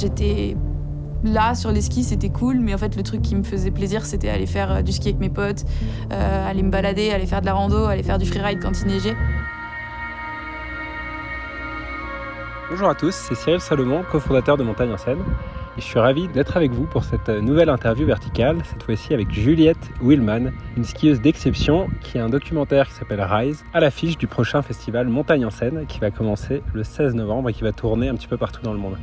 J'étais là sur les skis, c'était cool, mais en fait le truc qui me faisait plaisir, c'était aller faire euh, du ski avec mes potes, euh, aller me balader, aller faire de la rando, aller faire du freeride quand il neigeait. Bonjour à tous, c'est Cyril Salomon, cofondateur de Montagne en Seine. Et je suis ravi d'être avec vous pour cette nouvelle interview verticale, cette fois-ci avec Juliette Willman, une skieuse d'exception qui a un documentaire qui s'appelle Rise, à l'affiche du prochain festival Montagne en Seine qui va commencer le 16 novembre et qui va tourner un petit peu partout dans le monde.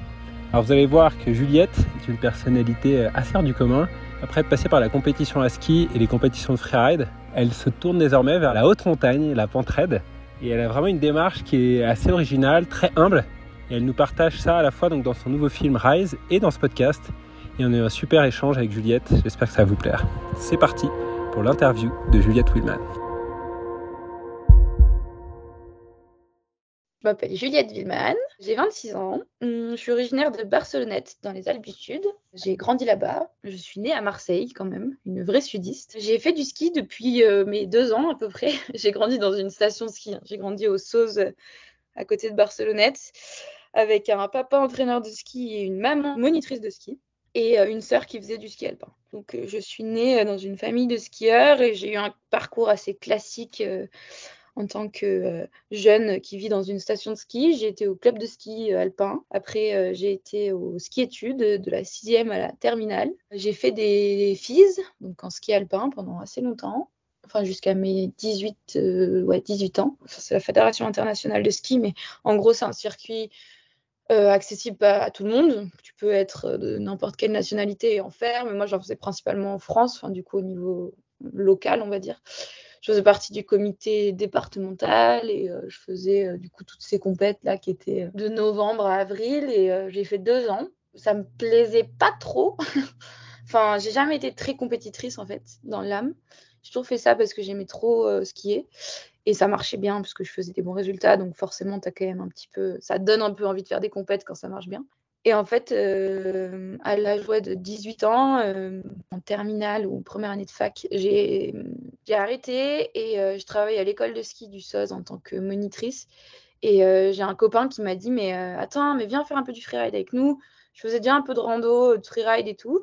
Alors vous allez voir que Juliette est une personnalité assez hors du commun. Après être passée par la compétition à ski et les compétitions de freeride, elle se tourne désormais vers la haute montagne, la pente raide. Et elle a vraiment une démarche qui est assez originale, très humble. Et elle nous partage ça à la fois donc dans son nouveau film Rise et dans ce podcast. Et on a eu un super échange avec Juliette. J'espère que ça va vous plaire. C'est parti pour l'interview de Juliette Willman. Je m'appelle Juliette Villeman, j'ai 26 ans, hum, je suis originaire de Barcelonnette dans les Alpes du Sud. J'ai grandi là-bas, je suis née à Marseille quand même, une vraie sudiste. J'ai fait du ski depuis euh, mes deux ans à peu près. j'ai grandi dans une station ski, hein. j'ai grandi au Sauze à côté de Barcelonnette avec un papa entraîneur de ski et une maman monitrice de ski et euh, une sœur qui faisait du ski alpin. Donc euh, je suis née dans une famille de skieurs et j'ai eu un parcours assez classique en tant que euh, jeune qui vit dans une station de ski. J'ai été au club de ski euh, alpin. Après, euh, j'ai été au ski études de la sixième à la terminale. J'ai fait des FIS, donc en ski alpin, pendant assez longtemps. Enfin, jusqu'à mes 18, ouais, 18 ans. c'est la Fédération internationale de ski, mais en gros, c'est un circuit accessible à, tout le monde. Tu peux être de n'importe quelle nationalité et en faire, mais moi j'en faisais principalement en France, enfin du coup au niveau local, on va dire je faisais partie du comité départemental et euh, je faisais euh, du coup toutes ces compètes là qui étaient euh, de novembre à avril et j'ai fait deux ans. Ça me plaisait pas trop. enfin, j'ai jamais été très compétitrice en fait dans l'âme. J'ai toujours fait ça parce que j'aimais trop skier et ça marchait bien parce que je faisais des bons résultats. Donc forcément, as quand même un petit peu, ça donne un peu envie de faire des compètes quand ça marche bien. Et en fait, euh, à l'âge de 18 ans, euh, en terminale ou première année de fac, j'ai arrêté et euh, je travaille à l'école de ski du SOS en tant que monitrice. Et j'ai un copain qui m'a dit Mais attends, mais viens faire un peu du freeride avec nous. Je faisais déjà un peu de rando, de freeride et tout.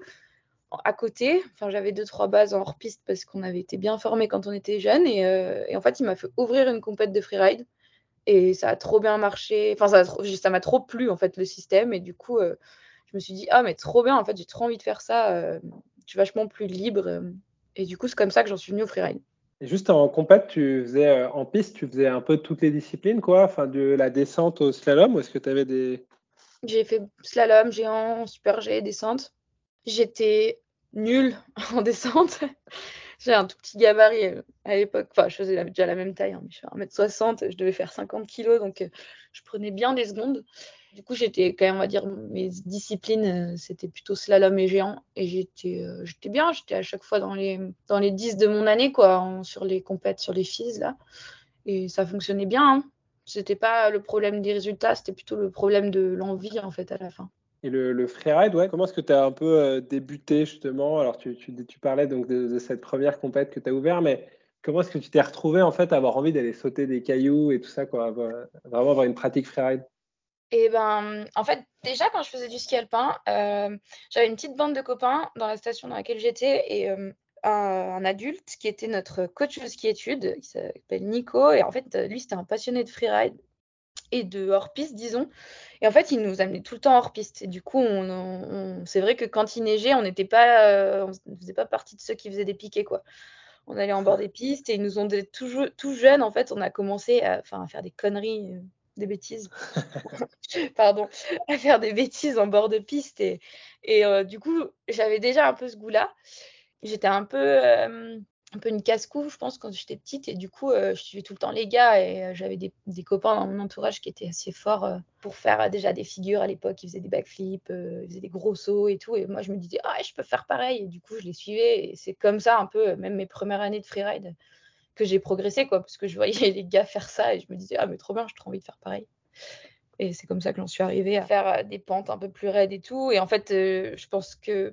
À côté, enfin, j'avais deux, trois bases en hors-piste parce qu'on avait été bien formés quand on était jeunes. Et, et en fait, il m'a fait ouvrir une compète de freeride. Et ça a trop bien marché. Enfin, ça m'a trop plu, en fait, le système. Et du coup, euh, je me suis dit, ah, mais trop bien, en fait, j'ai trop envie de faire ça. Euh, je suis vachement plus libre. Et du coup, c'est comme ça que j'en suis venue au freeride. Et juste en compète, tu faisais euh, en piste, tu faisais un peu toutes les disciplines, quoi? Enfin, de la descente au slalom, ou est-ce que tu avais des. J'ai fait slalom, géant, super G, descente. J'étais nulle en descente j'ai un tout petit gabarit euh, à l'époque. Enfin, je faisais déjà la même taille, hein, mais je fais 1m60, je devais faire 50 kg, donc euh, je prenais bien des secondes. Du coup, j'étais quand même, on va dire, mes disciplines, euh, c'était plutôt slalom et géant. Et j'étais bien, j'étais à chaque fois dans les, dans les 10 de mon année, quoi, sur les compètes, sur les FIS, là. Et ça fonctionnait bien. Hein. C'était pas le problème des résultats, c'était plutôt le problème de l'envie, en fait, à la fin. Et le, freeride, ouais, comment est-ce que tu as un peu euh, débuté justement? Alors, tu, tu, parlais donc de, cette première compète que tu as ouverte, mais comment est-ce que tu t'es retrouvé en fait à avoir envie d'aller sauter des cailloux et tout ça, quoi, vraiment avoir une pratique freeride? Et eh ben, en fait, déjà quand je faisais du ski alpin, euh, j'avais une petite bande de copains dans la station dans laquelle j'étais et euh, un, adulte qui était notre coach de ski études, qui s'appelle Nico. Et en fait, lui, c'était un passionné de freeride et de hors-piste, disons. Et en fait, il nous amenait tout le temps hors-piste. Et du coup, on, c'est vrai que quand il neigeait, on n'était pas, euh, on ne faisait pas partie de ceux qui faisaient des piquets, quoi. On allait en bord des pistes et ils nous ont toujours tout jeunes, en fait, on a commencé à, à faire des conneries, euh, des bêtises. Pardon, à faire des bêtises en bord de piste. Et, et euh, du coup, j'avais déjà un peu ce goût-là. J'étais un peu un peu une casse-cou, je pense, quand j'étais petite. Et du coup, euh, je suivais tout le temps les gars et euh, j'avais des, copains dans mon entourage qui étaient assez forts euh, pour faire déjà des figures à l'époque. Ils faisaient des backflips, ils faisaient des gros sauts et tout. Et moi, je me disais, ah, je peux faire pareil. Et du coup, je les suivais. Et c'est comme ça, un peu, même mes premières années de freeride, que j'ai progressé, quoi, parce que je voyais les gars faire ça et je me disais, ah, mais trop bien, j'ai trop envie de faire pareil. Et c'est comme ça que j'en suis arrivée à faire des pentes un peu plus raides et tout. Et en fait, je pense que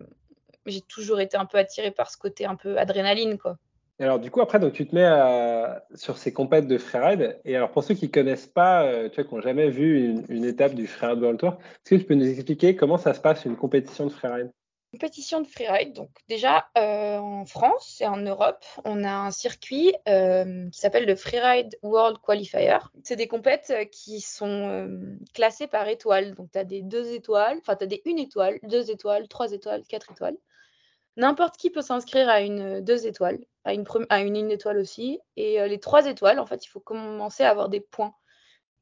j'ai toujours été un peu attirée par ce côté un peu adrénaline, quoi Et alors, du coup, après, donc, tu te mets sur ces compètes de freeride. Et alors, pour ceux qui ne connaissent pas, euh, tu vois, qui n'ont jamais vu une, étape du freeride World Tour, est-ce que tu peux nous expliquer comment ça se passe une compétition de freeride Compétition de freeride. Donc, déjà, euh, en France et en Europe, on a un circuit euh, qui s'appelle le Freeride World Qualifier. C'est des compètes qui sont classées par étoiles. Donc, tu as des deux étoiles, enfin, tu as des une étoile, deux étoiles, trois étoiles, quatre étoiles. N'importe qui peut s'inscrire à une deux étoiles, à une, à une, étoile aussi. Et euh, les trois étoiles, en fait, il faut commencer à avoir des points.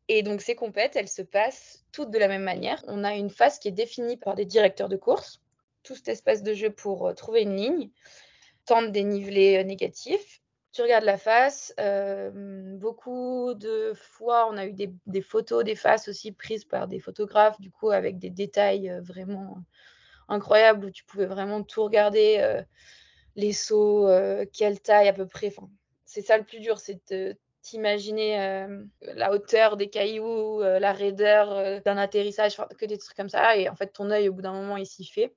Et donc ces compètes, elles se passent toutes de la même manière. On a une phase qui est définie par des directeurs de course, tout cet espace de jeu pour euh, trouver une ligne, tente des nivelés négatifs. Tu regardes la face. beaucoup de fois, on a eu des, des, photos des faces aussi prises par des photographes, du coup, avec des détails vraiment incroyable où tu pouvais vraiment tout regarder, euh, les sauts, euh, quelle taille à peu près. C'est ça le plus dur, c'est de t'imaginer euh, la hauteur des cailloux, la raideur d'un atterrissage, que des trucs comme ça. Et en fait, ton œil, au bout d'un moment, il s'y fait.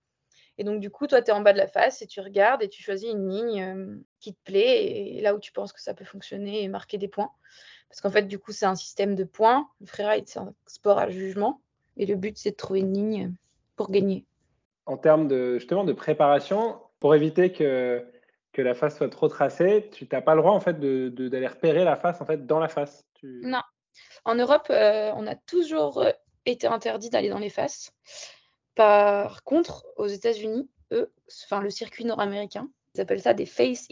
Et donc, du coup, toi, tu es en bas de la face et tu regardes et tu choisis une ligne qui te plaît et là où tu penses que ça peut fonctionner et marquer des points. Parce qu'en fait, du coup, c'est un système de points. Le freeride, c'est un sport à jugement. Et le but, c'est de trouver une ligne pour gagner en termes de, justement de préparation, pour éviter que, que la face soit trop tracée, tu n'as pas le droit en fait d'aller de, repérer la face en fait dans la face. Non. En Europe, euh, on a toujours été interdit d'aller dans les faces. Par contre, aux États-Unis, eux, enfin le circuit nord-américain, ils appellent ça des face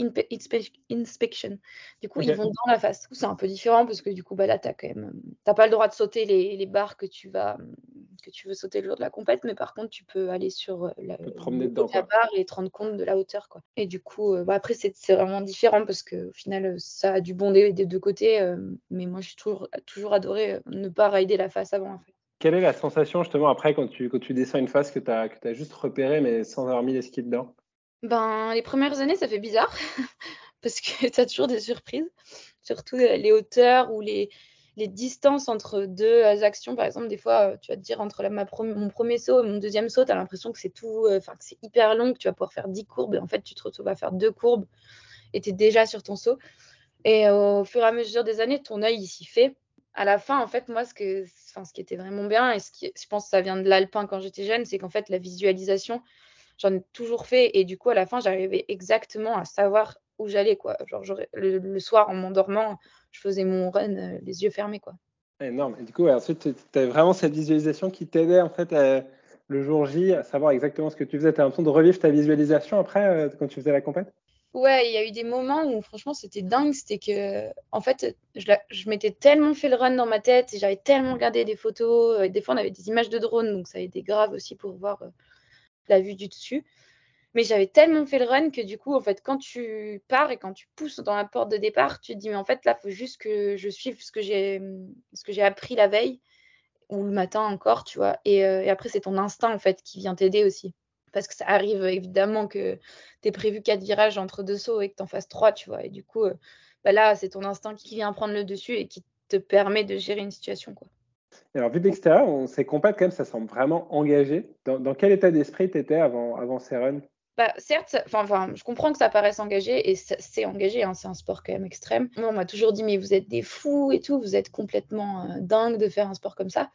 inspection. Du coup, ils vont dans la face. C'est un peu différent parce que du coup, bah, là, tu quand même, pas le droit de sauter les, les, barres que tu vas, que tu veux sauter le jour de la compète, mais par contre, tu peux aller sur euh, la, barre et te rendre compte de la hauteur, quoi. Et du coup, euh, bah, après, c'est vraiment différent parce que au final, ça a du bon des, deux côtés. Euh, mais moi, j'ai toujours, toujours adoré ne pas rider la face avant, en fait. Quelle est la sensation justement après quand tu, quand tu descends une face que tu as, as, juste repéré mais sans avoir mis les skis dedans? Ben, les premières années, ça fait bizarre parce que tu as toujours des surprises, surtout euh, les hauteurs ou les, les distances entre deux actions. Par exemple, des fois, euh, tu vas te dire entre mon premier saut et mon deuxième saut, tu as l'impression que c'est tout, euh, enfin, que c'est hyper long, que tu vas pouvoir faire 10 courbes et en fait, tu te retrouves à faire deux courbes et tu es déjà sur ton saut. Et au fur et à mesure des années, ton œil, il s'y fait. À la fin, en fait, moi, ce, que, ce qui était vraiment bien, et ce qui, je pense que ça vient de l'alpin quand j'étais jeune, c'est qu'en fait, la visualisation, j'en ai toujours fait. Et du coup, à la fin, j'arrivais exactement à savoir où j'allais. quoi. Genre, le, soir, en m'endormant, je faisais mon run euh, les yeux fermés. quoi. Énorme. Et du coup, ensuite, tu as vraiment cette visualisation qui t'aidait en fait le jour J à savoir exactement ce que tu faisais. Tu as l'impression de revivre ta visualisation après euh, quand tu faisais la compète? Ouais, il y a eu des moments où franchement c'était dingue. C'était que, en fait, je, je m'étais tellement fait le run dans ma tête et j'avais tellement regardé des photos. Et des fois, on avait des images de drone, donc ça a été grave aussi pour voir euh, la vue du dessus. Mais j'avais tellement fait le run que du coup, en fait, quand tu pars et quand tu pousses dans la porte de départ, tu te dis, mais en fait, là, il faut juste que je suive ce que j'ai, appris la veille ou le matin encore, tu vois. Et, euh, après, c'est ton instinct, en fait, qui vient t'aider aussi. Parce que ça arrive évidemment que tu es prévu quatre virages entre deux sauts et que tu en fasses trois, tu vois. Et du coup, euh, bah là, c'est ton instinct qui vient prendre le dessus et qui te permet de gérer une situation, quoi alors, vu d'extérieur, on s'est quand même, ça semble vraiment engagé. Dans, quel état d'esprit tu étais avant, avant ces runs? Bah, certes, enfin, je comprends que ça paraisse engagé et c'est engagé, hein, c'est un sport quand même extrême. Moi, on m'a toujours dit, mais vous êtes des fous et tout, vous êtes complètement euh, dingue de faire un sport comme ça.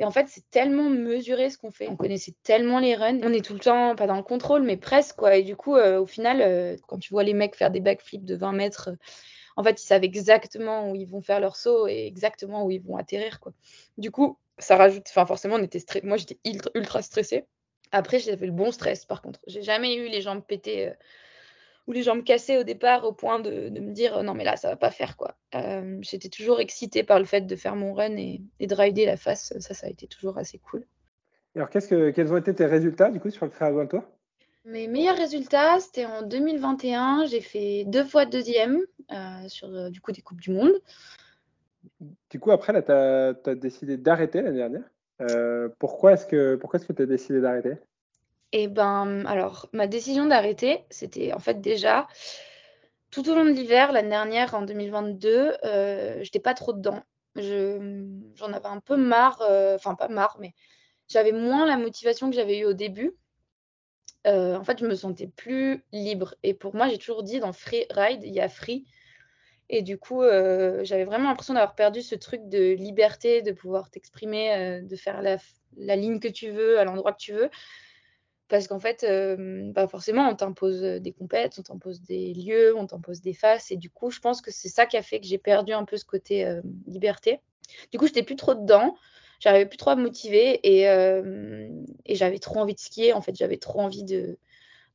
Et en fait, c'est tellement mesuré ce qu'on fait. On connaissait tellement les runs. On est tout le temps, pas dans le contrôle, mais presque, quoi. Et du coup, euh, au final, euh, quand tu vois les mecs faire des backflips de 20 mètres en fait, ils savent exactement où ils vont faire leur saut et exactement où ils vont atterrir. Du coup, ça rajoute. Enfin, forcément, on était moi, j'étais ultra, stressée. Après, j'avais le bon stress, par contre. J'ai jamais eu les jambes pétées euh, ou les jambes cassées au départ au point de, me dire non, mais là, ça va pas faire. quoi. Euh, j'étais toujours excitée par le fait de faire mon run et, de rider la face. Ça, ça a été toujours assez cool. Alors, que, quels ont été tes résultats, du coup, sur le Triathlon Tour mes meilleurs résultats, c'était en 2021. J'ai fait deux fois deuxième euh, sur euh, du coup des Coupes du Monde. Du coup, après, tu as, décidé d'arrêter l'année dernière. Euh, pourquoi est-ce que tu as décidé d'arrêter? Eh ben, alors, ma décision d'arrêter, c'était en fait déjà tout au long de l'hiver, l'année dernière, en 2022, je n'étais pas trop dedans. J'en avais un peu marre, enfin pas marre, mais j'avais moins la motivation que j'avais eue au début. En fait, je me sentais plus libre. Et pour moi, j'ai toujours dit dans free ride, il y a free. Et du coup, j'avais vraiment l'impression d'avoir perdu ce truc de liberté, de pouvoir t'exprimer, de faire la, la, ligne que tu veux, à l'endroit que tu veux. Parce qu'en fait, bah forcément, on t'impose des compètes, on t'impose des lieux, on t'impose des faces. Et du coup, je pense que c'est ça qui a fait que j'ai perdu un peu ce côté liberté. Du coup, j'étais plus trop dedans. J'arrivais plus trop à me motiver et, et j'avais trop envie de skier. En fait, j'avais trop envie de,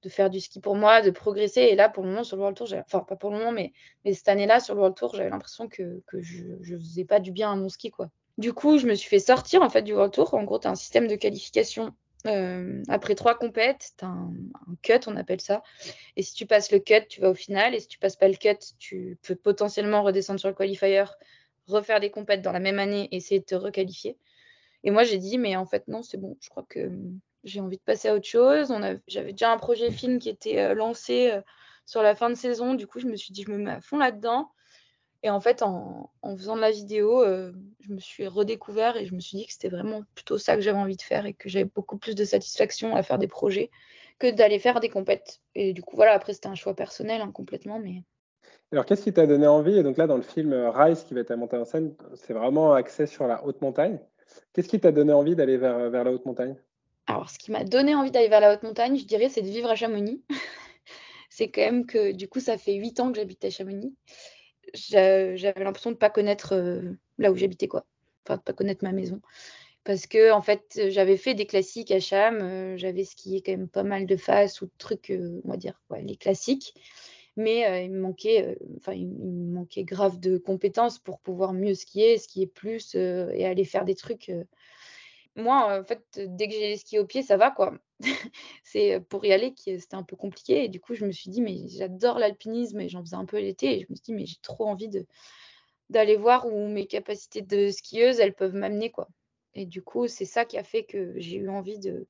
de, faire du ski pour moi, de progresser. Et là, pour le moment, sur le World Tour, enfin, pas pour le moment, mais, mais cette année-là, sur le World Tour, j'avais l'impression que, que je, je faisais pas du bien à mon ski, quoi. Du coup, je me suis fait sortir en fait du World Tour. En gros, tu as un système de qualification euh, après trois compètes, tu as un, cut, on appelle ça. Et si tu passes le cut, tu vas au final. Et si tu passes pas le cut, tu peux potentiellement redescendre sur le qualifier, refaire des compètes dans la même année et essayer de te requalifier. Et moi, j'ai dit, mais en fait, non, c'est bon. Je crois que j'ai envie de passer à autre chose. J'avais déjà un projet film qui était euh, lancé euh, sur la fin de saison. Du coup, je me suis dit, je me mets à fond là-dedans. Et en fait, en, faisant de la vidéo, euh, je me suis redécouvert et je me suis dit que c'était vraiment plutôt ça que j'avais envie de faire et que j'avais beaucoup plus de satisfaction à faire des projets que d'aller faire des compètes. Et du coup, voilà, après, c'était un choix personnel hein, complètement. Mais... Alors, qu'est-ce qui t'a donné envie? Et donc là, dans le film Rise, qui va être monter en scène, c'est vraiment axé sur la haute montagne. Qu'est-ce qui t'a donné envie d'aller vers, la haute montagne? Alors, ce qui m'a donné envie d'aller vers la haute montagne, je dirais, c'est de vivre à Chamonix. c'est quand même que, du coup, ça fait huit ans que j'habite à Chamonix j'avais l'impression de ne pas connaître euh, là où j'habitais, quoi. Enfin, de pas connaître ma maison. Parce que, en fait, j'avais fait des classiques à Cham, euh, j'avais skié quand même pas mal de faces ou de trucs, euh, on va dire, les classiques. Mais il me manquait, enfin, il me manquait grave de compétences pour pouvoir mieux skier, skier plus et aller faire des trucs moi, en fait, dès que j'ai les skis au pied, ça va, quoi. c'est pour y aller que c'était un peu compliqué. Et du coup, je me suis dit, mais j'adore l'alpinisme et j'en faisais un peu l'été. Et je me suis dit, mais j'ai trop envie d'aller voir où mes capacités de skieuse, elles peuvent m'amener, quoi. Et du coup, c'est ça qui a fait que j'ai eu envie de,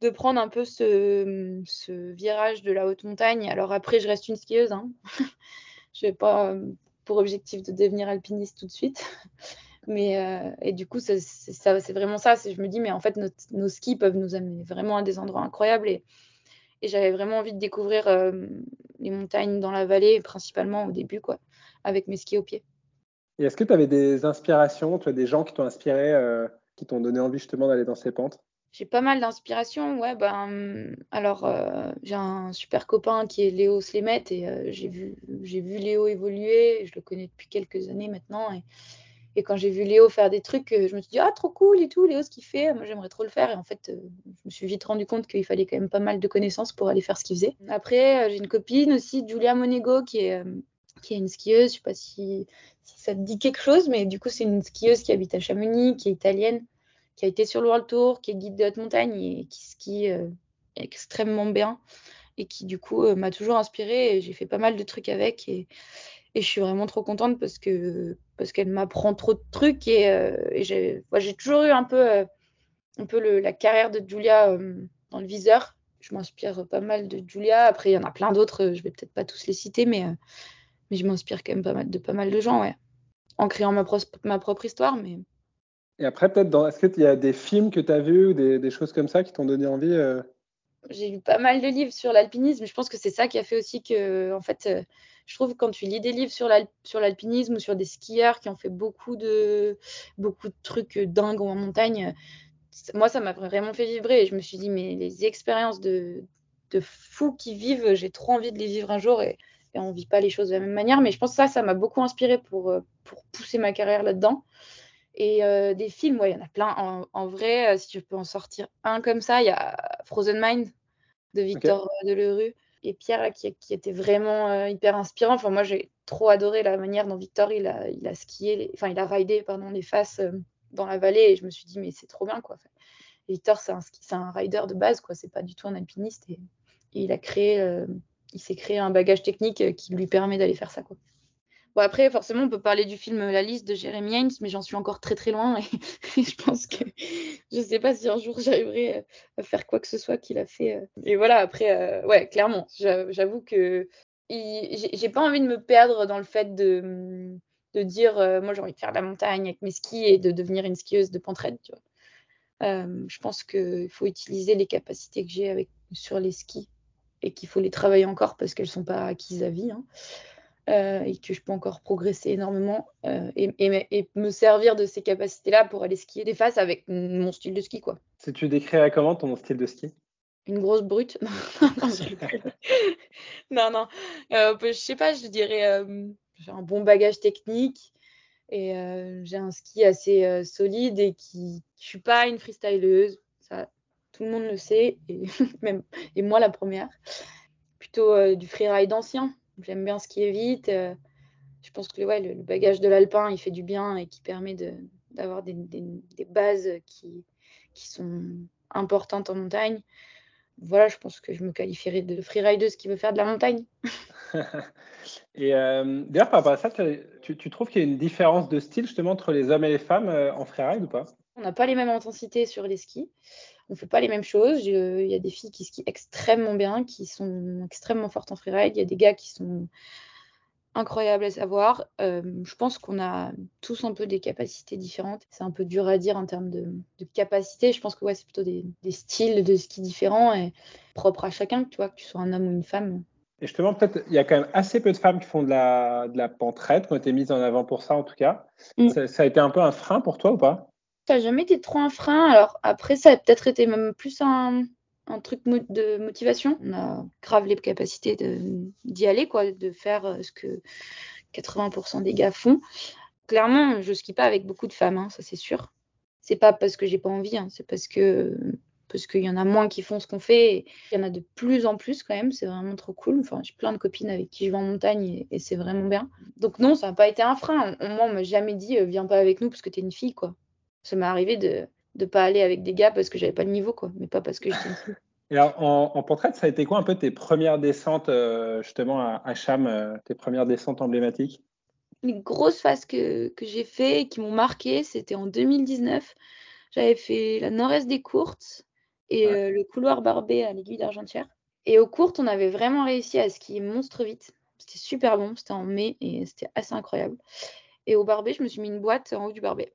de prendre un peu ce, virage de la haute montagne. Alors après, je reste une skieuse. Hein. je n'ai pas pour objectif de devenir alpiniste tout de suite. Mais, euh, et du coup, c'est vraiment ça. Je me dis, mais en fait, nos skis peuvent nous amener vraiment à des endroits incroyables. Et, et j'avais vraiment envie de découvrir euh, les montagnes dans la vallée, principalement au début, quoi, avec mes skis au pied. Et est-ce que tu avais des inspirations, tu as des gens qui t'ont inspiré, euh, qui t'ont donné envie justement d'aller dans ces pentes? J'ai pas mal d'inspiration, ouais. Ben, alors, j'ai un super copain qui est Léo Slemet et j'ai vu, vu Léo évoluer. Je le connais depuis quelques années maintenant. Et, et quand j'ai vu Léo faire des trucs, euh, je me suis dit, ah, trop cool et tout, Léo, ce qu'il fait, moi j'aimerais trop le faire. Et en fait, euh, je me suis vite rendu compte qu'il fallait quand même pas mal de connaissances pour aller faire ce qu'il faisait. Après, euh, j'ai une copine aussi, Julia Monego, qui est, qui est une skieuse. Je sais pas si, ça te dit quelque chose, mais du coup, c'est une skieuse qui habite à Chamonix, qui est italienne, qui a été sur le World Tour, qui est guide de haute montagne et qui skie extrêmement bien et qui, du coup, m'a toujours inspirée. J'ai fait pas mal de trucs avec. Et, et je suis vraiment trop contente parce que parce qu'elle m'apprend trop de trucs et, euh, j'ai toujours eu un peu euh, un peu la carrière de Julia euh, dans le viseur. Je m'inspire pas mal de Julia. Après, il y en a plein d'autres. Je vais peut-être pas tous les citer, mais mais je m'inspire quand même pas mal de pas mal de gens, ouais. En créant ma, ma propre histoire, mais. Et après, peut-être, est-ce qu'il y a des films que tu as vus ou des, choses comme ça qui t'ont donné envie J'ai lu pas mal de livres sur l'alpinisme. Je pense que c'est ça qui a fait aussi que, en fait, je trouve que quand tu lis des livres sur l'alpinisme ou sur des skieurs qui ont fait beaucoup de, beaucoup de trucs dingues en montagne, moi, ça m'a vraiment fait vibrer. Et je me suis dit, mais les expériences de, de fous qui vivent, j'ai trop envie de les vivre un jour. Et, on ne vit pas les choses de la même manière. Mais je pense que ça, ça m'a beaucoup inspiré pour, pour pousser ma carrière là-dedans. Et euh, des films, il y en a plein. En, vrai, euh, si je peux en sortir un comme ça, il y a Frozen Mind de Victor Delerue et Pierre qui, était vraiment euh, hyper inspirant. Enfin, moi, j'ai trop adoré la manière dont Victor il a, il a skié, enfin, il a ridé pardon, les faces euh, dans la vallée et je me suis dit, mais c'est trop bien quoi. Victor, c'est un, un rider de base, quoi. C'est pas du tout un alpiniste et, il a créé, euh, il s'est créé un bagage technique qui lui permet d'aller faire ça, quoi. Bon, après, forcément, on peut parler du film La liste de Jeremy Hines, mais j'en suis encore très très loin. Et, je pense que je ne sais pas si un jour j'arriverai euh, à faire quoi que ce soit qu'il a fait. Euh. Et voilà, après, euh, ouais, clairement, j'avoue que j'ai pas envie de me perdre dans le fait de, de dire moi j'ai envie de faire la montagne avec mes skis et de devenir une skieuse de pentraide, tu vois. je pense qu'il faut utiliser les capacités que j'ai sur les skis et qu'il faut les travailler encore parce qu'elles sont pas acquises à vie. Hein. Euh, et que je peux encore progresser énormément euh, et, me servir de ces capacités-là pour aller skier des faces avec mon style de ski. Quoi. Si tu décrirais comment ton style de ski? Une grosse brute Non, non. Euh, je sais pas, je dirais j'ai un bon bagage technique et j'ai un ski assez solide et qui je suis pas une freestyleuse. Ça, tout le monde le sait et même et moi la première. Plutôt du freeride ancien J'aime bien skier vite. Euh, je pense que ouais, le, bagage de l'alpin, il fait du bien et qui permet d'avoir des, des, bases qui, qui sont importantes en montagne. Voilà, je pense que je me qualifierais de freerideuse qui veut faire de la montagne. et euh, d'ailleurs, par rapport à ça, tu, tu trouves qu'il y a une différence de style justement entre les hommes et les femmes euh, en freeride ou pas? On n'a pas les mêmes intensités sur les skis on fait pas les mêmes choses. Il y a des filles qui skient extrêmement bien, qui sont extrêmement fortes en freeride. Il y a des gars qui sont incroyables à savoir. Euh, je pense qu'on a tous un peu des capacités différentes. C'est un peu dur à dire en termes de, capacité. Je pense que ouais, c'est plutôt des, styles de ski différents et propres à chacun, tu vois, que tu sois un homme ou une femme. Et justement, peut-être, il y a quand même assez peu de femmes qui font de la, de la pentraide, qui ont été mises en avant pour ça en tout cas. Mm. ça, a été un peu un frein pour toi ou pas? Ça n'a jamais été trop un frein? Alors après, ça a peut-être été même plus un, truc de motivation. On a grave les capacités d'y aller, quoi, de faire euh, ce que 80% des gars font. Clairement, je skie pas avec beaucoup de femmes, hein, ça c'est sûr. C'est pas parce que j'ai pas envie, hein, c'est parce que parce qu'il y en a moins qui font ce qu'on fait. Il y en a de plus en plus quand même, c'est vraiment trop cool. Enfin, j'ai plein de copines avec qui je vais en montagne et, c'est vraiment bien. Donc non, ça n'a pas été un frein. Moi, on m'a jamais dit euh, viens pas avec nous parce que tu es une fille, quoi ça m'est arrivé de ne pas aller avec des gars parce que j'avais pas le niveau, quoi, mais pas parce que j'étais une fille. Et alors, en, portrait, ça a été quoi un peu tes premières descentes euh, justement à, Cham, euh, tes premières descentes emblématiques? Les grosses phases que, que j'ai fait qui m'ont marqué, c'était en 2019. J'avais fait la nord-est des courtes et euh, le couloir barbé à l'aiguille d'Argentière. Et aux courtes, on avait vraiment réussi à skier monstre vite. C'était super bon, c'était en mai et c'était assez incroyable. Et au barbé, je me suis mis une boîte en haut du barbé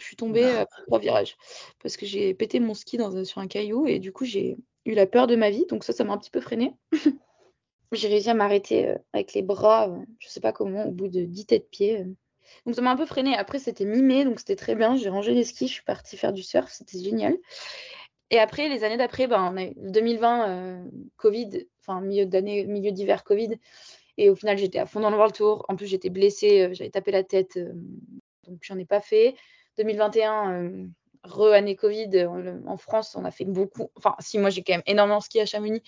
je suis tombée après trois virages parce que j'ai pété mon ski dans, sur un caillou et du coup j'ai eu la peur de ma vie. Donc ça, ça m'a un petit peu freiné. j'ai réussi à m'arrêter euh, avec les bras, je euh, je sais pas comment, au bout de 10 têtes pieds. Euh. Donc ça m'a un peu freiné. Après, c'était mi-mai, donc c'était très bien. J'ai rangé les skis, je suis partie faire du surf, c'était génial. Et après, les années d'après, ben, on a eu 2020, Covid, enfin milieu d'année, milieu d'hiver, Covid. Et au final, j'étais à fond dans le World Tour. En plus, j'étais blessée, j'avais tapé la tête, donc j'en ai pas fait. 2021, euh, re-année Covid, euh, en France, on a fait beaucoup. Enfin, si, moi j'ai quand même énormément ski à Chamonix.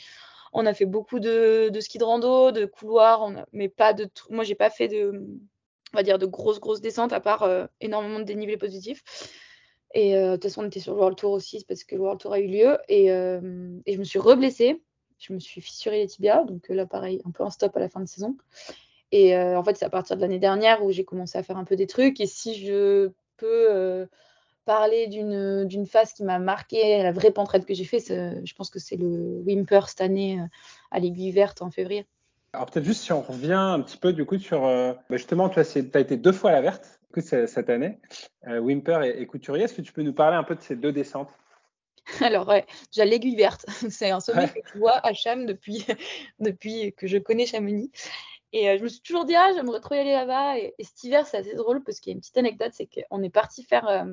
On a fait beaucoup de, ski de rando, de couloir, mais pas de. Moi, j'ai pas fait de, on va dire, de grosses, grosses descentes, à part euh, énormément de dénivelé positif. Et de toute façon, on était sur le World Tour aussi, parce que le World Tour a eu lieu. Et, et je me suis reblessée. Je me suis fissuré les tibias. Donc là, pareil, un peu en stop à la fin de saison. Et en fait, c'est à partir de l'année dernière où j'ai commencé à faire un peu des trucs. Et si je euh, parler d'une phase qui m'a marqué, la vraie pentraide que j'ai fait, je pense que c'est le Wimper cette année euh, à l'aiguille verte en février. Alors peut-être juste si on revient un petit peu du coup sur euh, bah, justement tu as, été deux fois à la verte cette année, Wimper et, Couturier. Est-ce que tu peux nous parler un peu de ces deux descentes? Alors, ouais, j'ai l'aiguille verte. C'est un sommet que tu vois à Cham depuis, depuis que je connais Chamonix. Et euh, je me suis toujours dit, ah, j'aimerais trop y aller là-bas. Et, cet hiver, c'est assez drôle parce qu'il y a une petite anecdote, c'est qu'on est parti faire. Euh,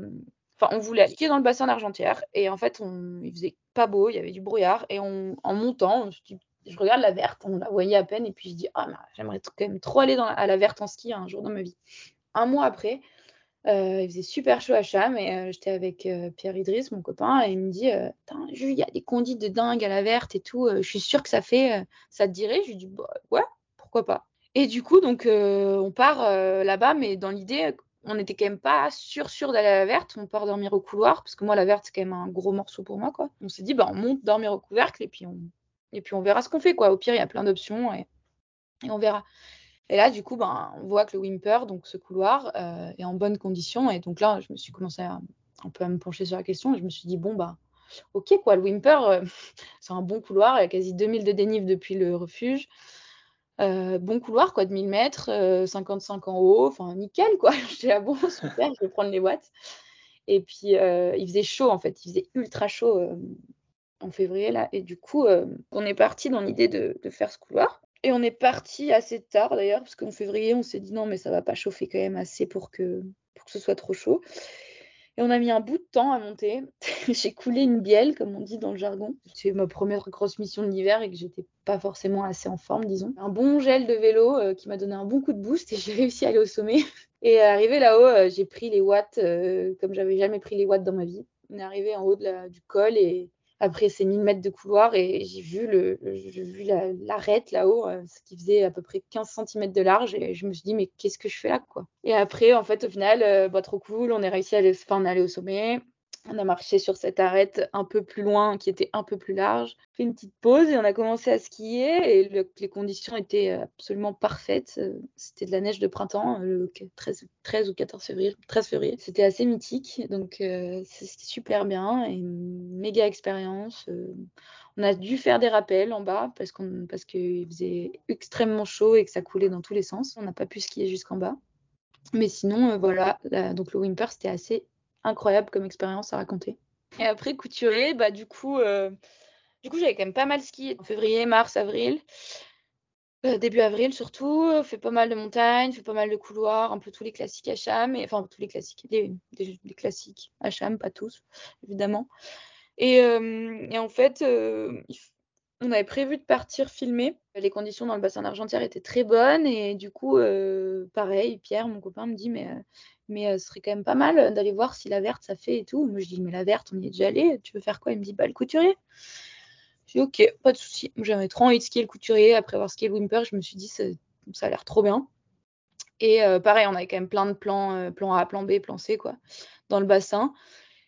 enfin, on voulait aller dans le bassin d'Argentière. Et en fait, on, il faisait pas beau, il y avait du brouillard. Et on, en montant, je, je, regarde la verte, on la voyait à peine. Et puis je dis, ah, j'aimerais quand même trop aller dans, à la verte en ski un jour dans ma vie. Un mois après, euh, il faisait super chaud à Cham et j'étais avec Pierre Idriss, mon copain, et il me dit il y a des conduits de dingue à la verte et tout, je suis sûre que ça fait, ça te dirait? Je lui dis bah, ouais, pourquoi pas. Et du coup, donc, euh, on part euh, là-bas, mais dans l'idée, on n'était quand même pas sûr, sûr d'aller à la verte. On part dormir au couloir, parce que moi, la verte, c'est quand même un gros morceau pour moi, quoi. On s'est dit, bah, on monte dormir au couvercle, et puis on, et puis on verra ce qu'on fait, quoi. Au pire, il y a plein d'options, et... et, on verra. Et là, du coup, ben, on voit que le Wimper, donc ce couloir, euh, est en bonne condition. Et donc là, je me suis commencé à, un peu à me pencher sur la question, et je me suis dit, bon, bah, ok, quoi, le Wimper, c'est un bon couloir, il y a quasi 2000 de dénive depuis le refuge. Euh, bon couloir, quoi, de 1000 mètres, 55 euh, en haut, enfin nickel, quoi. J'étais là, bon, super, je vais prendre les watts. Et puis, euh, il faisait chaud, en fait, il faisait ultra chaud en février là. Et du coup, on est parti dans l'idée de, de, faire ce couloir. Et on est parti assez tard d'ailleurs, parce qu'en février, on s'est dit non, mais ça va pas chauffer quand même assez pour que, pour que ce soit trop chaud. Et on a mis un bout de temps à monter. j'ai coulé une bielle, comme on dit dans le jargon. C'est ma première grosse mission de l'hiver et que j'étais pas forcément assez en forme, disons. Un bon gel de vélo euh, qui m'a donné un bon coup de boost et j'ai réussi à aller au sommet. Et arrivé là-haut, euh, j'ai pris les watts euh, comme j'avais jamais pris les watts dans ma vie. On est arrivé en haut du col et après ces 1000 mètres de couloir et j'ai vu, le, vu l'arête là-haut, euh, ce qui faisait à peu près 15 cm de large et je me suis dit mais qu'est-ce que je fais là quoi? Et après en fait au final, euh, bah, trop cool, on est réussi à aller, au sommet, on a marché sur cette arête un peu plus loin, qui était un peu plus large. Fait une petite pause et on a commencé à skier. Et les conditions étaient absolument parfaites. C'était de la neige de printemps, le 13, ou 14 février. 13 février. C'était assez mythique. Donc euh, c'était super bien. Et méga expérience. Euh, on a dû faire des rappels en bas parce qu'il faisait extrêmement chaud et que ça coulait dans tous les sens. On n'a pas pu skier jusqu'en bas. Mais sinon, euh, voilà, donc le Wimper, c'était assez incroyable comme expérience à raconter. Et après, couturier, bah, du coup, euh, coup j'avais quand même pas mal skié en février, mars, avril. Euh, début avril surtout, euh, fait pas mal de montagnes, fait pas mal de couloirs, un peu tous les classiques et, enfin tous les classiques, les, classiques à Cham, pas tous, évidemment. Et, et en fait, on avait prévu de partir filmer. Les conditions dans le bassin d'Argentière étaient très bonnes, et du coup, pareil, Pierre, mon copain, me dit, mais mais euh, ce serait quand même pas mal euh, d'aller voir si la verte ça fait et tout. Moi je dis mais la verte on y est déjà allé, tu veux faire quoi? Il me dit bah le couturier. Je dis ok, pas de souci. J'avais trop envie de skier le couturier après avoir skié le Wimper, je me suis dit ça, a l'air trop bien. Et euh, pareil, on avait quand même plein de plans, plan A, plan B, plan C quoi, dans le bassin.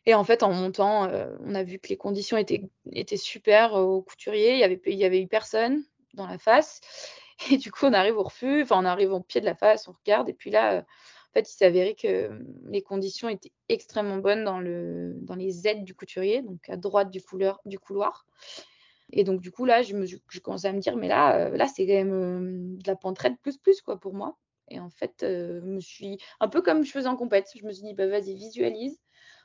Et en fait, en montant, on a vu que les conditions étaient, étaient super au couturier. Il y avait, il y avait eu personne dans la face. Et du coup, on arrive au refus, enfin, on arrive au pied de la face, on regarde, et puis là, en fait, il s'avérait que les conditions étaient extrêmement bonnes dans, le, dans les aides du couturier, donc à droite du, couloir. Et donc, du coup, là, je, me, je commençais à me dire, mais là, euh, là c'est quand même de la pentraide plus plus, quoi, pour moi. Et en fait, euh, je me suis un peu comme je faisais en compète. Je me suis dit, bah, vas-y, visualise.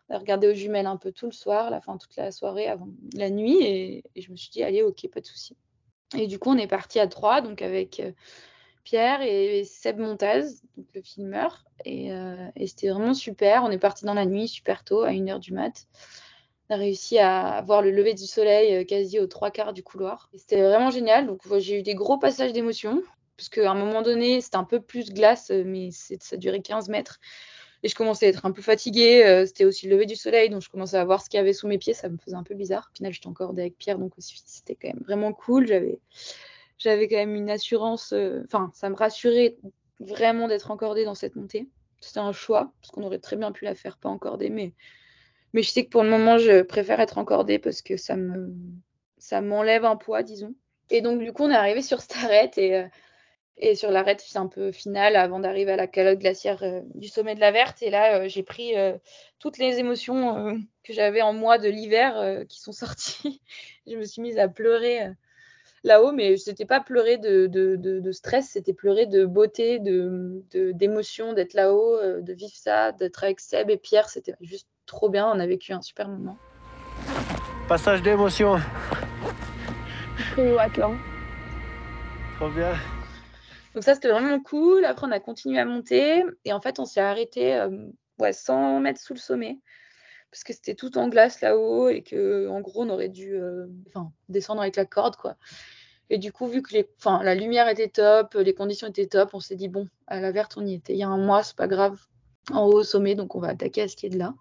Regarder aux jumelles un peu tout le soir, la fin toute la soirée avant la nuit. Et, je me suis dit, allez, ok, pas de souci. Et du coup, on est parti à trois, donc avec euh, Pierre et Seb Montaz, donc le filmeur. Euh, et, c'était vraiment super. On est parti dans la nuit super tôt, à 1h du mat. On a réussi à voir le lever du soleil euh, quasi aux trois quarts du couloir. C'était vraiment génial. Donc j'ai eu des gros passages d'émotion. Parce qu'à un moment donné, c'était un peu plus glace, mais ça durait 15 mètres. Et je commençais à être un peu fatiguée. C'était aussi le lever du soleil, donc je commençais à voir ce qu'il y avait sous mes pieds. Ça me faisait un peu bizarre. Au final, j'étais encore avec Pierre, donc c'était quand même vraiment cool. J'avais j'avais quand même une assurance, euh, enfin, ça me rassurait vraiment d'être encordée dans cette montée. C'était un choix, parce qu'on aurait très bien pu la faire pas encordée, mais, mais je sais que pour le moment, je préfère être encordée parce que ça me ça m'enlève un poids, disons. Et donc, du coup, on est arrivé sur cette arête et, euh, et sur l'arête un peu finale avant d'arriver à la calotte glaciaire euh, du sommet de la Verte. Et là, j'ai pris toutes les émotions que j'avais en moi de l'hiver qui sont sorties. je me suis mise à pleurer là-haut, mais c'était pas pleurer de, de, de, stress, c'était pleurer de beauté, de d'émotion d'être là-haut, euh, de vivre ça, d'être avec Seb et Pierre. C'était juste trop bien. On a vécu un super moment. Passage d'émotion. Trop bien. Donc ça, c'était vraiment cool. Après, on a continué à monter. Et en fait, on s'est arrêté euh, ouais, 100 mètres sous le sommet. Parce que c'était tout en glace là-haut et que en gros, on aurait dû euh, descendre avec la corde. quoi. Et du coup, vu que les, la lumière était top, les conditions étaient top, on s'est dit, bon, à la verte, on y était. Il y a un mois, c'est pas grave, en haut au sommet, donc on va attaquer à skier de là.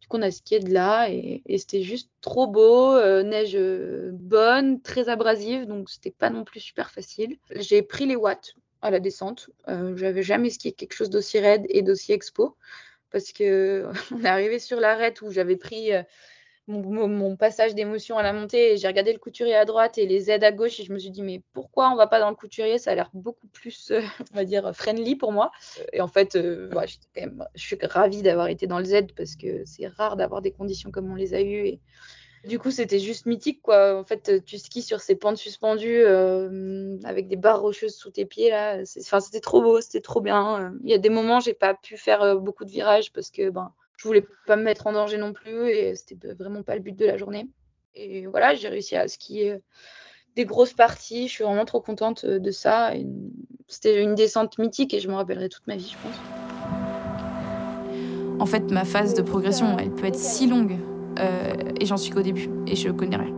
Du coup, on a skié de là et, c'était juste trop beau, euh, neige euh, bonne, très abrasive, donc c'était pas non plus super facile. J'ai pris les watts à la descente. Euh, J'avais jamais skié quelque chose d'aussi raide et d'aussi expo parce que on est arrivé sur l'arête où j'avais pris euh, mon, passage d'émotion à la montée, j'ai regardé le couturier à droite et les aides à gauche et je me suis dit mais pourquoi on va pas dans le couturier? Ça a l'air beaucoup plus, euh, on va dire, friendly pour moi. Et en fait, euh, je suis ravie d'avoir été dans le Z parce que c'est rare d'avoir des conditions comme on les a eues. Et du coup, c'était juste mythique quoi. En fait, tu skis sur ces pentes suspendues euh, avec des barres rocheuses sous tes pieds là. Enfin, c'était trop beau, c'était trop bien. Il y a des moments, j'ai pas pu faire beaucoup de virages parce que ben je voulais pas me mettre en danger non plus et c'était vraiment pas le but de la journée. Et voilà, j'ai réussi à skier des grosses parties. Je suis vraiment trop contente de ça. C'était une descente mythique et je me rappellerai toute ma vie, je pense. En fait, ma phase de progression, elle peut être si longue. Euh, et j'en suis qu'au début. Et je connais rien.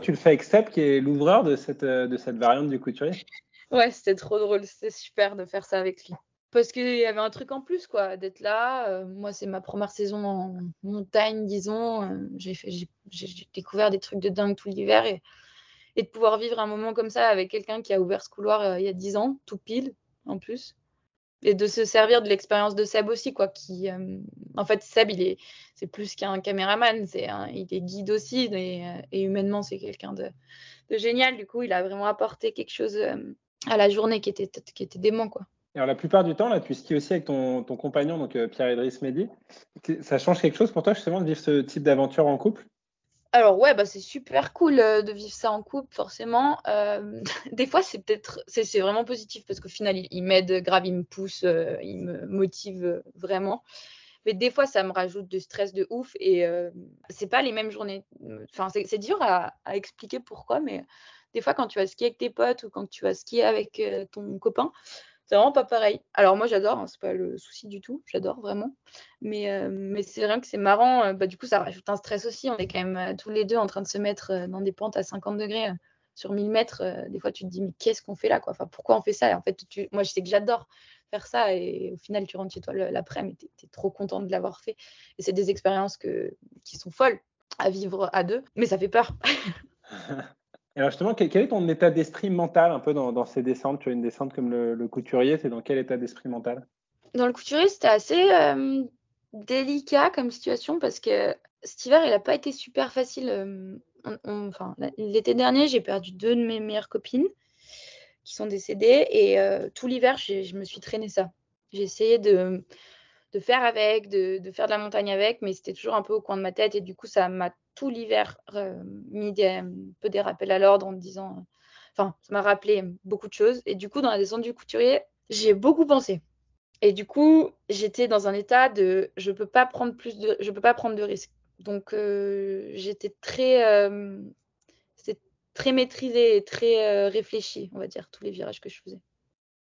Tu le fais avec Seb, qui est l'ouvreur de cette, de cette variante du couturier? Ouais, c'était trop drôle. C'était super de faire ça avec lui parce qu'il y avait un truc en plus, quoi, d'être là. Euh, moi, c'est ma première saison en montagne, disons. Euh, j'ai, découvert des trucs de dingue tout l'hiver et, et, de pouvoir vivre un moment comme ça avec quelqu'un qui a ouvert ce couloir euh, il y a dix ans, tout pile, en plus. Et de se servir de l'expérience de Seb aussi, quoi. Qui, en fait, Seb, il est, c'est plus qu'un caméraman, c'est il est guide aussi, et, et humainement, c'est quelqu'un de, génial. Du coup, il a vraiment apporté quelque chose à la journée qui était, qui était dément, quoi. Alors, la plupart du temps, là, tu skis aussi avec ton, compagnon, donc euh, Pierre-Idriss Mehdi. Ça change quelque chose pour toi, justement, de vivre ce type d'aventure en couple? Alors ouais, bah c'est super cool euh, de vivre ça en couple, forcément. Euh, des fois, c'est peut-être, c'est vraiment positif parce qu'au final, il, m'aide grave, il me pousse, il me motive vraiment. Mais des fois, ça me rajoute de stress de ouf et c'est pas les mêmes journées. C'est dur à, expliquer pourquoi, mais des fois, quand tu vas skier avec tes potes ou quand tu vas skier avec ton copain, c'est vraiment pas pareil. Alors moi j'adore, hein, c'est pas le souci du tout, j'adore vraiment. Mais, euh, mais c'est vrai que c'est marrant, euh, bah, du coup ça rajoute un stress aussi. On est quand même euh, tous les deux en train de se mettre dans des pentes à 50 degrés sur 1000 mètres. des fois tu te dis mais qu'est-ce qu'on fait là quoi? Enfin, Pourquoi on fait ça? En fait, moi je sais que j'adore faire ça et au final tu rentres chez toi l'après-midi, tu es, trop contente de l'avoir fait. Et c'est des expériences que, qui sont folles à vivre à deux, mais ça fait peur. alors justement, quel, est ton état d'esprit mental un peu dans, ces descentes? Tu as une descente comme le, couturier, tu es dans quel état d'esprit mental? Dans le couturier, c'était assez euh, délicat comme situation parce que cet hiver, il n'a pas été super facile. Euh, enfin, l'été dernier, j'ai perdu deux de mes meilleures copines qui sont décédées et euh, tout l'hiver, je me suis traîné ça. J'ai essayé de, de faire avec, de, de, faire de la montagne avec, mais c'était toujours un peu au coin de ma tête et du coup, ça m'a tout l'hiver euh, mis des, un peu des rappels à l'ordre en disant. Euh, enfin, ça m'a rappelé beaucoup de choses. Et du coup, dans la descente du couturier, j'ai beaucoup pensé. Et du coup, j'étais dans un état de je peux pas prendre plus de je peux pas prendre de risques. Donc euh, j'étais très euh, c'était très maîtrisé et très réfléchi, on va dire, tous les virages que je faisais.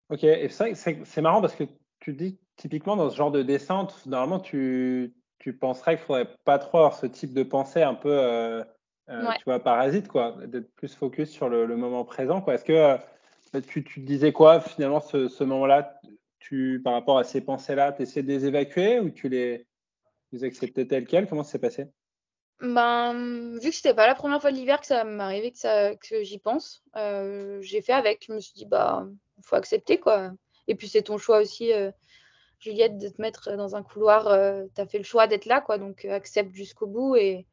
Ok, et c'est marrant parce que tu dis typiquement dans ce genre de descente, normalement tu tu penserais qu'il faudrait pas trop avoir ce type de pensée un peu, euh, euh, tu vois, parasite, quoi, d'être plus focus sur le, moment présent, quoi. Est-ce que euh, tu, tu, disais quoi finalement ce, ce moment-là, tu, par rapport à ces pensées-là, tu essaies de les évacuer ou tu les, les acceptais telles quelles? Comment ça s'est passé? Ben, vu que c'était pas la première fois de l'hiver que ça m'arrivait que, ça, que j'y pense, j'ai fait avec. Je me suis dit, bah, faut accepter, quoi. Et puis, c'est ton choix aussi Juliette, de te mettre dans un couloir, euh, tu as fait le choix d'être là, quoi. Donc, euh, accepte jusqu'au bout et,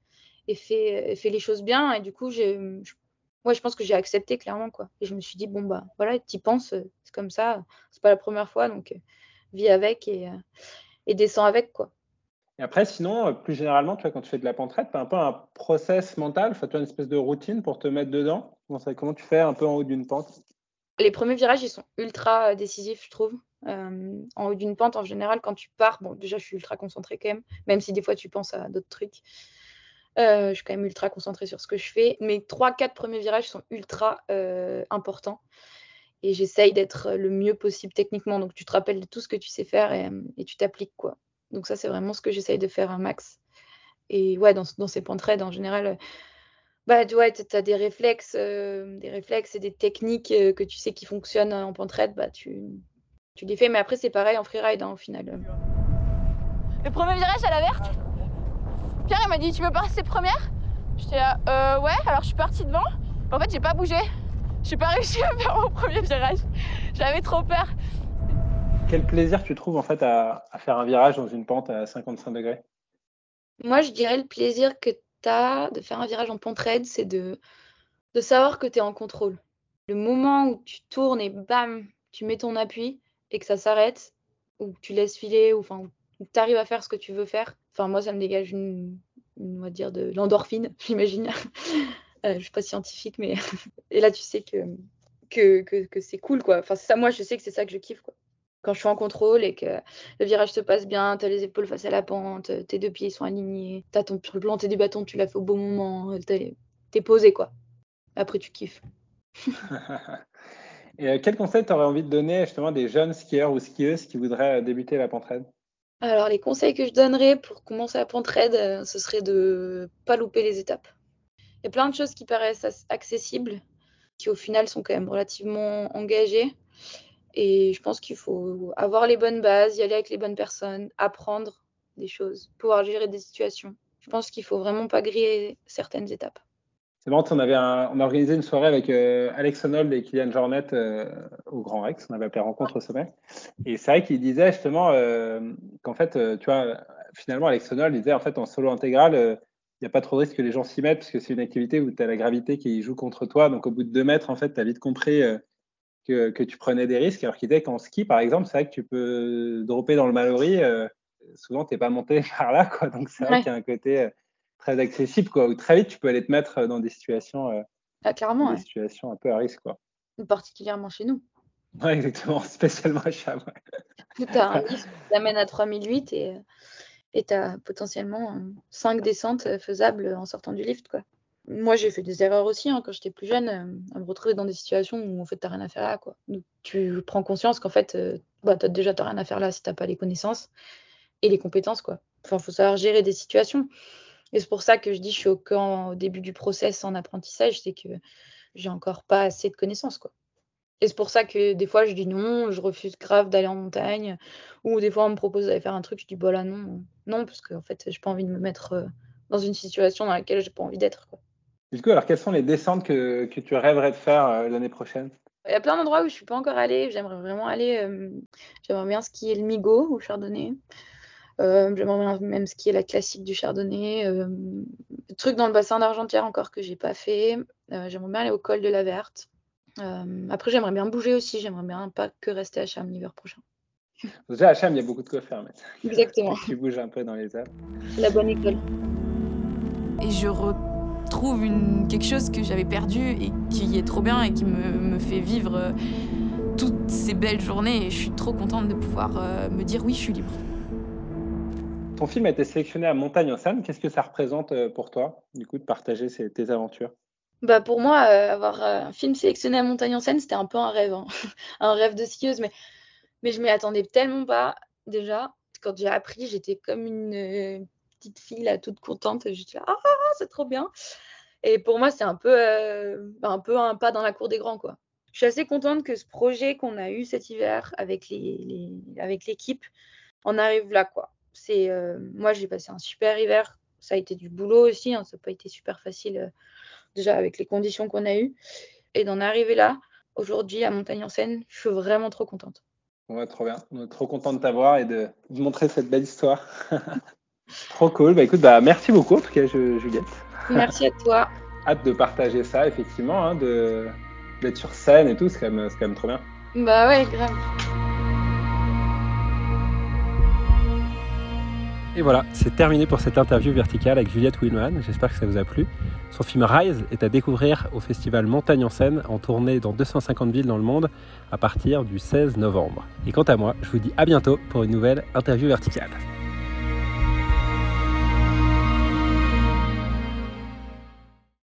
et fais, les choses bien. Et du coup, j'ai, je pense que j'ai accepté clairement, quoi. Et je me suis dit, bon, bah voilà, tu y penses, euh, c'est comme ça, c'est pas la première fois, donc vis avec et, et descends avec, quoi. Et après, sinon, plus généralement, tu vois, quand tu fais de la pentraite, tu as un peu un process mental, enfin, tu as une espèce de routine pour te mettre dedans. comment tu fais un peu en haut d'une pente? Les premiers virages, ils sont ultra décisifs, je trouve. Euh, en haut d'une pente, en général, quand tu pars, bon, déjà, je suis ultra concentrée quand même, même si des fois tu penses à d'autres trucs. Euh, je suis quand même ultra concentrée sur ce que je fais. Mes 3-4 premiers virages sont ultra euh, importants. Et j'essaye d'être le mieux possible techniquement. Donc, tu te rappelles de tout ce que tu sais faire et, tu t'appliques. quoi. Donc, ça, c'est vraiment ce que j'essaye de faire un max. Et ouais, dans, ces pentes en général, bah, tu as des réflexes, des réflexes et des techniques que tu sais qui fonctionnent en pente bah, tu, tu les fais, mais après c'est pareil en freeride hein, au final. Le premier virage à la verte, Pierre il m'a dit tu veux passer première? J'étais là euh, ouais, alors je suis partie devant. En fait j'ai pas bougé. J'ai pas réussi à faire mon premier virage. J'avais trop peur. Quel plaisir tu trouves en fait à, faire un virage dans une pente à 55 degrés? Moi je dirais le plaisir que tu as de faire un virage en pente raide, c'est de, de savoir que tu es en contrôle. Le moment où tu tournes et bam, tu mets ton appui, et que ça s'arrête, ou que tu laisses filer, ou enfin, tu arrives à faire ce que tu veux faire. Enfin, moi, ça me dégage une, va dire, de l'endorphine, j'imagine. euh, je suis pas scientifique, mais et là, tu sais que que, que, c'est cool, quoi. Enfin, ça, moi, je sais que c'est ça que je kiffe, quoi. Quand je suis en contrôle et que le virage se passe bien, tu as les épaules face à la pente, tes deux pieds sont alignés, tu as ton planté du bâton, tu l'as fait au bon moment, t'es es posé quoi. Après tu kiffes. et euh, quel conseil tu aurais envie de donner justement des jeunes skieurs ou skieuses qui voudraient débuter la pentraide Alors les conseils que je donnerais pour commencer la pentraide, ce serait de pas louper les étapes. Il y a plein de choses qui paraissent accessibles, qui au final sont quand même relativement engagées. Et je pense qu'il faut avoir les bonnes bases, y aller avec les bonnes personnes, apprendre des choses, pouvoir gérer des situations. Je pense qu'il faut vraiment pas griller certaines étapes. C'est marrant, on, avait on a organisé une soirée avec euh, Alex Honnold et Kylian Jornet euh, au Grand Rex. On avait appelé Rencontre au sommet. Et c'est vrai qu'il disait justement euh, qu'en fait, tu vois, finalement, Alex Honnold disait en fait en solo intégral, il n'y a pas trop de risque que les gens s'y mettent parce que c'est une activité où tu as la gravité qui joue contre toi. Donc au bout de deux mètres, en fait, tu as vite compris que, que, tu prenais des risques. Alors qu'il disait qu'en ski, par exemple, c'est vrai que tu peux dropper dans le Mallory. souvent, tu n'es pas monté par là. Quoi. Donc c'est vrai qu'il y a un côté très accessible, quoi, où très vite tu peux aller te mettre dans des situations, euh, ah, clairement, des situations un peu à risque. Quoi. Particulièrement chez nous. Oui, exactement, spécialement à Cham. Tu as un lift qui t'amène à 3008 et tu as potentiellement 5 descentes faisables en sortant du lift. Quoi. Moi, j'ai fait des erreurs aussi hein, quand j'étais plus jeune, à me retrouver dans des situations où en fait, tu n'as rien à faire là. Quoi. Donc, tu prends conscience qu'en fait, bah, as, déjà, tu rien à faire là si tu n'as pas les connaissances et les compétences. Quoi. Enfin, il faut savoir gérer des situations. Et c'est pour ça que je dis je suis au, camp, au début du process en apprentissage, c'est que j'ai encore pas assez de connaissances. Quoi. Et c'est pour ça que des fois je dis non, je refuse grave d'aller en montagne, ou des fois on me propose d'aller faire un truc, je dis bah là non, non, parce qu'en fait j'ai pas envie de me mettre euh, dans une situation dans laquelle j'ai pas envie d'être. Du coup, alors quelles sont les descentes que, que tu rêverais de faire euh, l'année prochaine? Il y a plein d'endroits où je suis pas encore allée, j'aimerais vraiment aller, euh, j'aimerais bien skier le Migo ou Chardonnay. Euh, J'aimerais même skier la classique du Chardonnay. Euh, truc dans le bassin d'Argentière encore que j'ai pas fait. Euh, j'aimerais bien aller au col de la Verte. Euh, après, j'aimerais bien bouger aussi. J'aimerais bien pas que rester à Cham l'hiver prochain. Déjà, à Cham, il y a beaucoup de quoi faire. Exactement. tu bouges un peu dans les Alpes. La bonne école. Et je retrouve une, quelque chose que j'avais perdu et qui est trop bien et qui me, me fait vivre toutes ces belles journées. Et je suis trop contente de pouvoir me dire oui, je suis libre. Ton film a été sélectionné à Montagne en Seine. Qu'est-ce que ça représente euh, pour toi, du coup, de partager tes aventures? Bah pour moi, euh, avoir euh, un film sélectionné à Montagne en Seine, c'était un peu un rêve, hein. un rêve de skieuse, mais, mais je m'y attendais tellement pas déjà. Quand j'ai appris, j'étais comme une petite fille là, toute contente. J'étais ah, c'est trop bien. Et pour moi, c'est un peu, un pas dans la cour des grands, quoi. Je suis assez contente que ce projet qu'on a eu cet hiver avec l'équipe, on arrive là, quoi c'est euh, moi j'ai passé un super hiver. Ça a été du boulot aussi, hein. ça n'a pas été super facile euh, déjà avec les conditions qu'on a eues. Et d'en arriver là, aujourd'hui à Montagne en Seine, je suis vraiment trop contente. Ouais, trop bien. On est trop content de t'avoir et de, montrer cette belle histoire. trop cool. Bah écoute, bah, merci beaucoup en tout cas, Juliette. Merci à toi. Hâte de partager ça, effectivement, hein, de, d'être sur scène et tout, c'est quand, quand même trop bien. Bah ouais, grave. Et voilà, c'est terminé pour cette interview verticale avec Juliette Willman. J'espère que ça vous a plu. Son film Rise est à découvrir au festival Montagne en Seine en tournée dans 250 villes dans le monde à partir du 16 novembre. Et quant à moi, je vous dis à bientôt pour une nouvelle interview verticale.